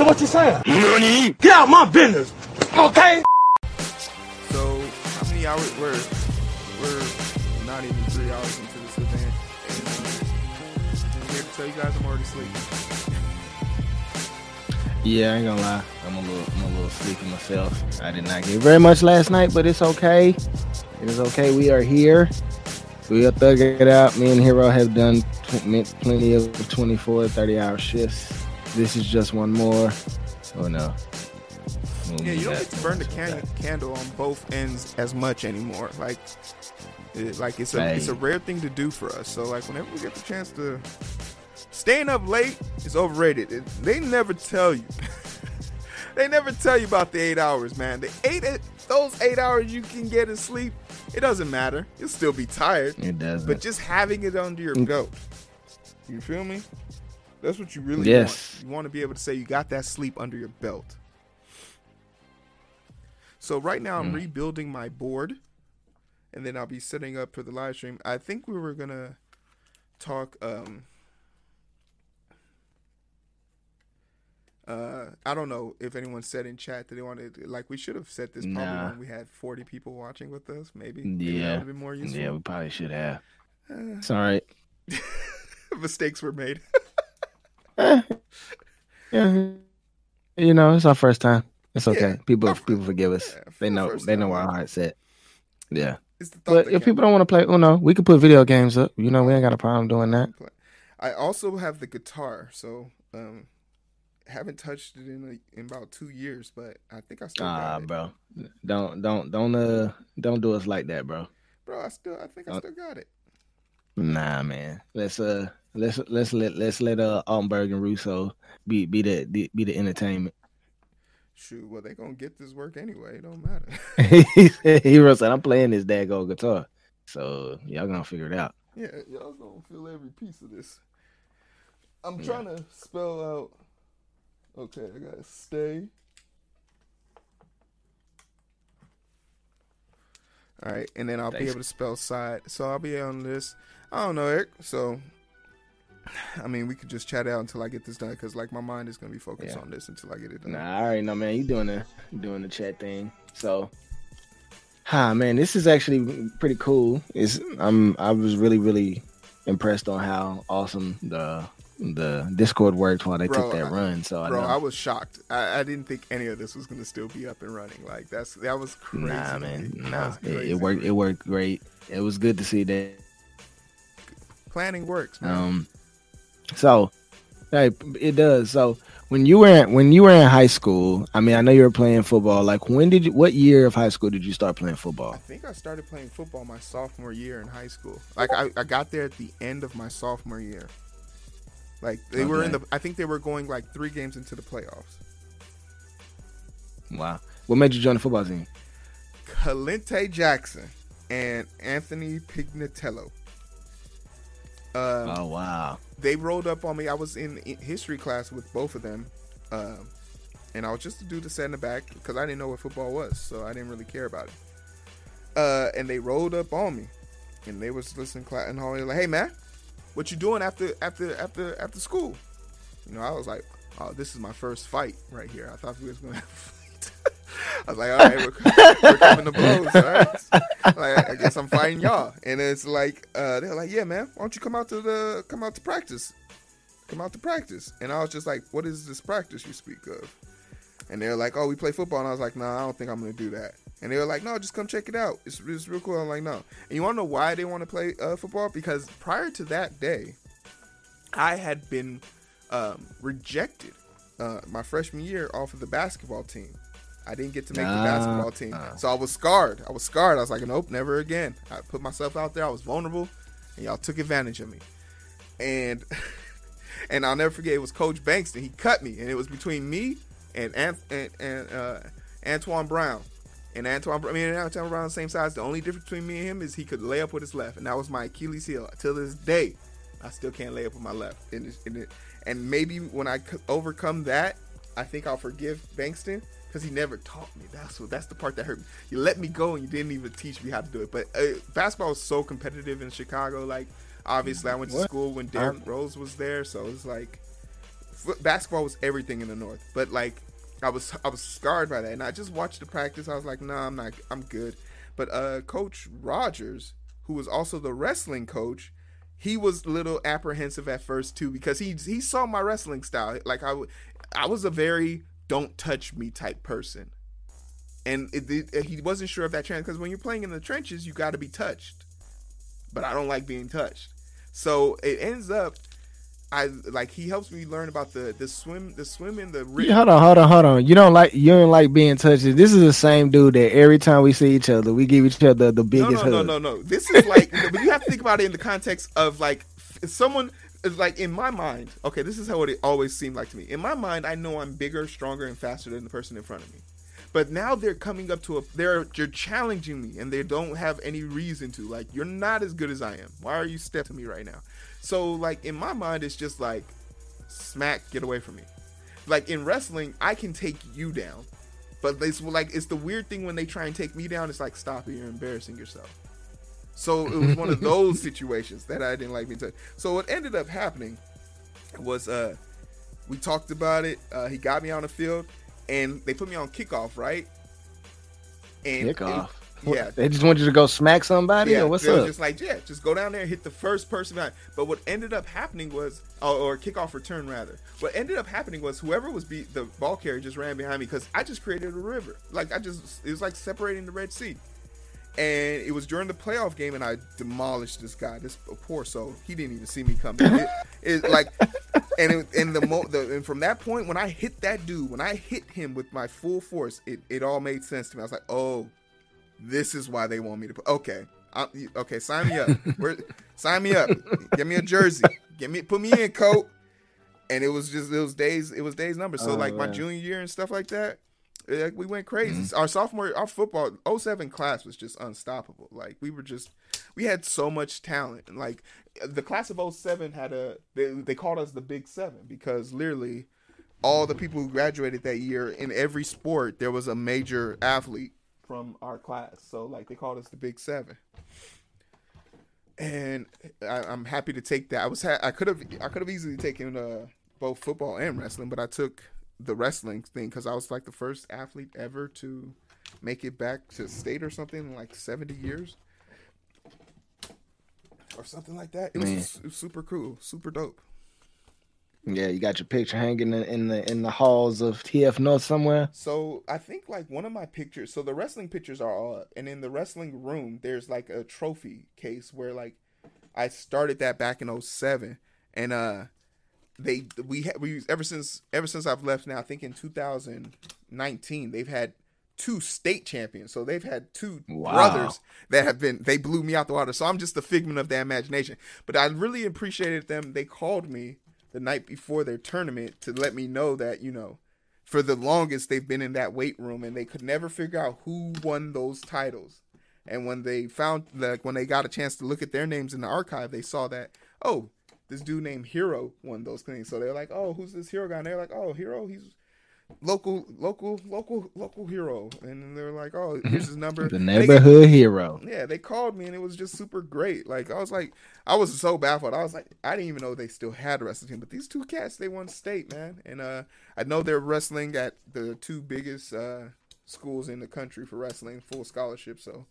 So what you saying? Get out my business, okay? So how many hours? We're we're not even three hours into this event, and I'm here to tell you guys I'm already sleeping. Yeah, I ain't gonna lie. I'm a little, I'm a little sleepy myself. I did not get very much last night, but it's okay. It is okay. We are here. We'll thug it out. Me and Heero have done tw- plenty of 24, 30 hour shifts. This is just one more. Oh no. We'll Yeah, you don't get to burn the can- candle on both ends as much anymore. Like, it, like it's a it's a rare thing to do for us. So like whenever we get the chance to staying up late is overrated. It, they never tell you. they never tell you about the eight hours, man. The eight those eight hours you can get in sleep, it doesn't matter. You'll still be tired. It doesn't. But just having it under your Mm. belt. You feel me? That's what you really Yes. want. You want to be able to say you got that sleep under your belt. So right now I'm Mm. rebuilding my board and then I'll be setting up for the live stream. I think we were going to talk um uh, I don't know if anyone said in chat that they wanted like we should have set this probably Nah. when we had 40 people watching with us maybe Maybe yeah. been more useful Yeah, we probably should have. Uh, It's all right. mistakes were made. Yeah. You know, it's our first time. It's okay. Yeah, people people forgive us. yeah, they know they know time, our man. heart set. Yeah. It's the But if counts. people don't want to play Uno, we could put video games up. You know, we ain't got a problem doing that. I also have the guitar, so um, haven't touched it in a, in about two years, but I think I still Ah, got it, bro. Don't don't don't uh don't do us like that, bro. bro. I still, I think I still got it. Nah, man. Let's uh let's let's let let's let uh Altenberg and Russo be be the, be the entertainment. Shoot, well they gonna get this work anyway. It don't matter. he said he was like, I'm playing this daggone guitar. So y'all gonna figure it out. yeah, y'all gonna feel every piece of this. I'm Yeah. trying to spell out. Okay, I gotta stay. All right, and then I'll be able to spell side. So I'll be on this. I don't know, Eric. So, I mean, we could just chat out until I get this done, because like my mind is gonna be focused Yeah. on this until I get it done. Nah, I already know, man. You doing the doing the chat thing. So, hi, man. This is actually pretty cool. Is I'm I was really really impressed on how awesome the the Discord worked while they Bro, took that I- run. So I Bro, know. I was shocked. I, I didn't think any of this was gonna still be up and running. Like that's that was crazy. nah, man. Nah, it, it worked. It worked great. It was good to see that. Planning works, man. Um, so, hey, it does. So when you were in, when you were in high school, I mean, I know you were playing football. Like, when did you? What year of high school did you start playing football? I think I started playing football my sophomore year in high school. Like I, I got there at the end of my sophomore year. Like they were in the I think they were going like three games into the playoffs. Wow. What made you join the football team? Calente Jackson and Anthony Pignatello. Um, oh wow. they rolled up on me. I was in history class with both of them, um, and I was just a dude to set in the back because I didn't know what football was, so I didn't really care about it. Uh, and they rolled up on me, and they was listening class and all. Like, "Hey man, what you doing after after after after school?" You know, I was like, "Oh, this is my first fight right here." I thought we was gonna have a fight. I was like, "All right, we're, we're coming to blows, all right." like, I guess I'm fighting y'all. And it's like, uh, they're like, yeah, man, why don't you come out to the, come out to practice, come out to practice. And I was just like, what is this practice you speak of? And they're like, oh, we play football. And I was like, no, I don't think I'm gonna do that. And they were like, no, just come check it out. It's, it's real cool. I'm like, no. And you want to know why they want to play uh, football? Because prior to that day, I had been um, rejected uh, my freshman year off of the basketball team. I didn't get to make the basketball team, so I was scarred. I was scarred. I was like, nope, never again. I put myself out there. I was vulnerable, and y'all took advantage of me. And and I'll never forget. It was Coach Bankston. He cut me, and it was between me and and, and uh, Antoine Brown. And Antoine, I mean, and Antoine Brown the same size. The only difference between me and him is he could lay up with his left, and that was my Achilles heel. Till this day, I still can't lay up with my left. And, and, and maybe when I overcome that, I think I'll forgive Bankston because he never taught me. That's what. That's the part that hurt me. You let me go, and you didn't even teach me how to do it. But uh, basketball was so competitive in Chicago. Like, obviously, I went to What? school when Derrick Rose was there, so it's like basketball was everything in the North, but like I was I was scarred by that, and I just watched the practice. I was like, nah, I'm not, I'm good. But uh, Coach Rogers, who was also the wrestling coach, he was a little apprehensive at first too because he he saw my wrestling style. Like I, I was a very don't touch me type person, and it, it, he wasn't sure of that trans because when you're playing in the trenches, you got to be touched. But I don't like being touched, so it ends up I like he helps me learn about the the swim the swim in the yeah, hold on hold on hold on. You don't like you don't like being touched. This is the same dude that every time we see each other we give each other the biggest no no hug. no no. No this is like but you have to think about it in the context of like someone like in my mind okay this is how it always seemed like to me in my mind I know I'm bigger stronger and faster than the person in front of me but now they're coming up to a they're you're challenging me and they don't have any reason to like you're not as good as I am why are you stepping me right now so like in my mind, it's just like smack, get away from me. Like in wrestling, I can take you down, but it's like it's the weird thing when they try and take me down. It's like stop it, you're embarrassing yourself. So it was one of those situations that I didn't like being touched. So what ended up happening was uh we talked about it. Uh, he got me on the field, and they put me on kickoff, right? And kickoff. It, yeah, they just want you to go smack somebody. Yeah, or what's up? Just like yeah, just go down there and hit the first person behind. But what ended up happening was, or, or kickoff return rather. What ended up happening was whoever was beat the ball carrier just ran behind me because I just created a river. Like I just it was like separating the Red Sea. And it was during the playoff game, and I demolished this guy, this poor soul. He didn't even see me coming. It, it like, and it, and the, mo- the and from that point, when I hit that dude, when I hit him with my full force, it, it all made sense to me. I was like, oh, this is why they want me to put. Okay, I'm, okay, sign me up. Where, sign me up. Give me a jersey. Give me put me in coat. And it was just it was days it was days number. So oh, like man. my junior year and stuff like that, like we went crazy. Mm-hmm. Our sophomore our football 07 class was just unstoppable. Like we were just we had so much talent. And like the class of 07 had a they, they called us the Big 7 because literally all the people who graduated that year in every sport there was a major athlete from our class. So like they called us the Big Seven. And I, am happy to take that. I was ha- I could have I could have easily taken uh, both football and wrestling, but I took the wrestling thing because I was like the first athlete ever to make it back to state or something in like 70 years or something like that. It was, it was super cool, super dope. Yeah, you got your picture hanging in, in the in the halls of TF North somewhere. So I think like one of my pictures. So the wrestling pictures are all up, and in the wrestling room, there's like a trophy case where like I started that back in 07. and uh they we ha- we ever since ever since I've left now. I think in 2019 they've had two state champions. So they've had two wow. brothers that have been they blew me out the water. So I'm just a figment of their imagination. But I really appreciated them. They called me the night before their tournament to let me know that you know for the longest they've been in that weight room and they could never figure out who won those titles and when they found like when they got a chance to look at their names in the archive they saw that oh this dude named Heero won those things so they're like oh who's this hero guy and they're like oh hero he's local, local, local, local hero, and they're like, "Oh, here's his number." the neighborhood hero. Yeah, they called me, and it was just super great. Like I was like, I was so baffled. I was like, I didn't even know they still had a wrestling team, but these two cats, they won state, man, and uh, I know they're wrestling at the two biggest uh, schools in the country for wrestling, full scholarship. So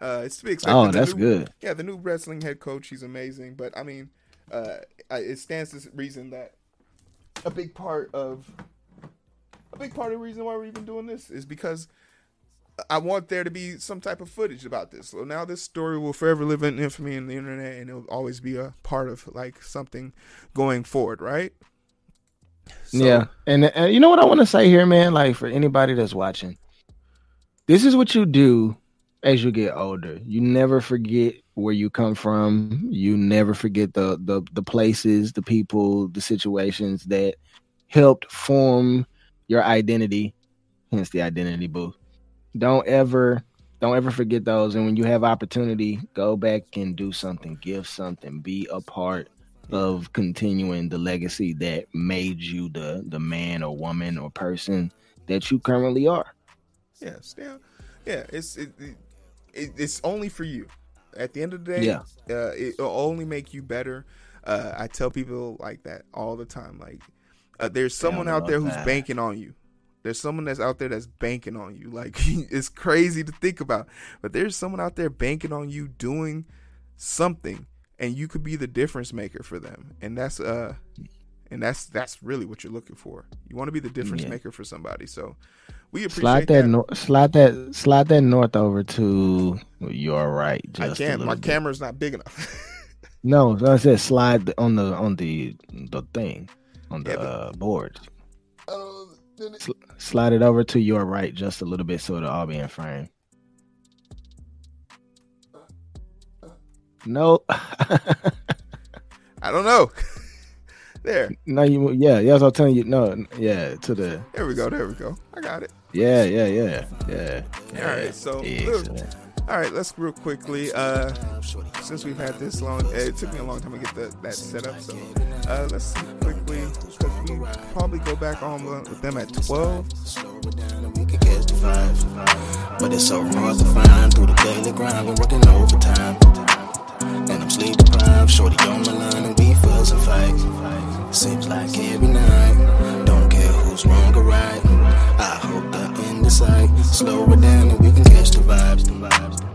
uh, it's to be expected. Oh, that's new, good. Yeah, the new wrestling head coach, he's amazing. But I mean, uh, it stands to reason that a big part of a big part of the reason why we're even doing this is because I want there to be some type of footage about this. So now this story will forever live in infamy in the internet, and it'll always be a part of like something going forward, right? So, yeah, and, and you know what I want to say here, man. Like for anybody that's watching, this is what you do as you get older. You never forget where you come from. You never forget the the the places, the people, the situations that helped form your identity, hence the identity booth. Don't ever don't ever forget those. And when you have opportunity, go back and do something, give something, be a part of continuing the legacy that made you the the man or woman or person that you currently are. Yeah, still, yeah. It's it, it, it's only for you. At the end of the day, yeah, uh, it'll only make you better. Uh, I tell people like that all the time. Like Uh, there's someone out there who's that. banking on you. There's someone that's out there that's banking on you. Like it's crazy to think about, but there's someone out there banking on you doing something, and you could be the difference maker for them. And that's uh, and that's that's really what you're looking for. You want to be the difference Yeah. maker for somebody. So we appreciate Slide that, nor- slide that, slide that north over to. You're right. I Just a can't. My bit. camera's not big enough. No, I said slide on the on the the thing on the Yeah, but- uh, board. Then it- Sl- slide it over to your right just a little bit so it'll all be in frame. No, I don't know. there, no, you yeah, yeah. I was telling you. No, yeah, to the there we go. There we go. I got it. Yeah, yeah, yeah, yeah. All right, so Excellent. All right, let's real quickly. Uh, since we've had this long, it took me a long time to get the, that set up. So uh, let's see quickly because we probably go back on with them at twelve. Slow it down and we can catch the vibes. But it's so hard to find through the daily grind. We're working overtime. And I'm sleep deprived. Shorty on my line and we fuss and fight. Seems like every night. Don't care who's wrong or right. I hope the end is sight. Slow it down and we can catch the vibes.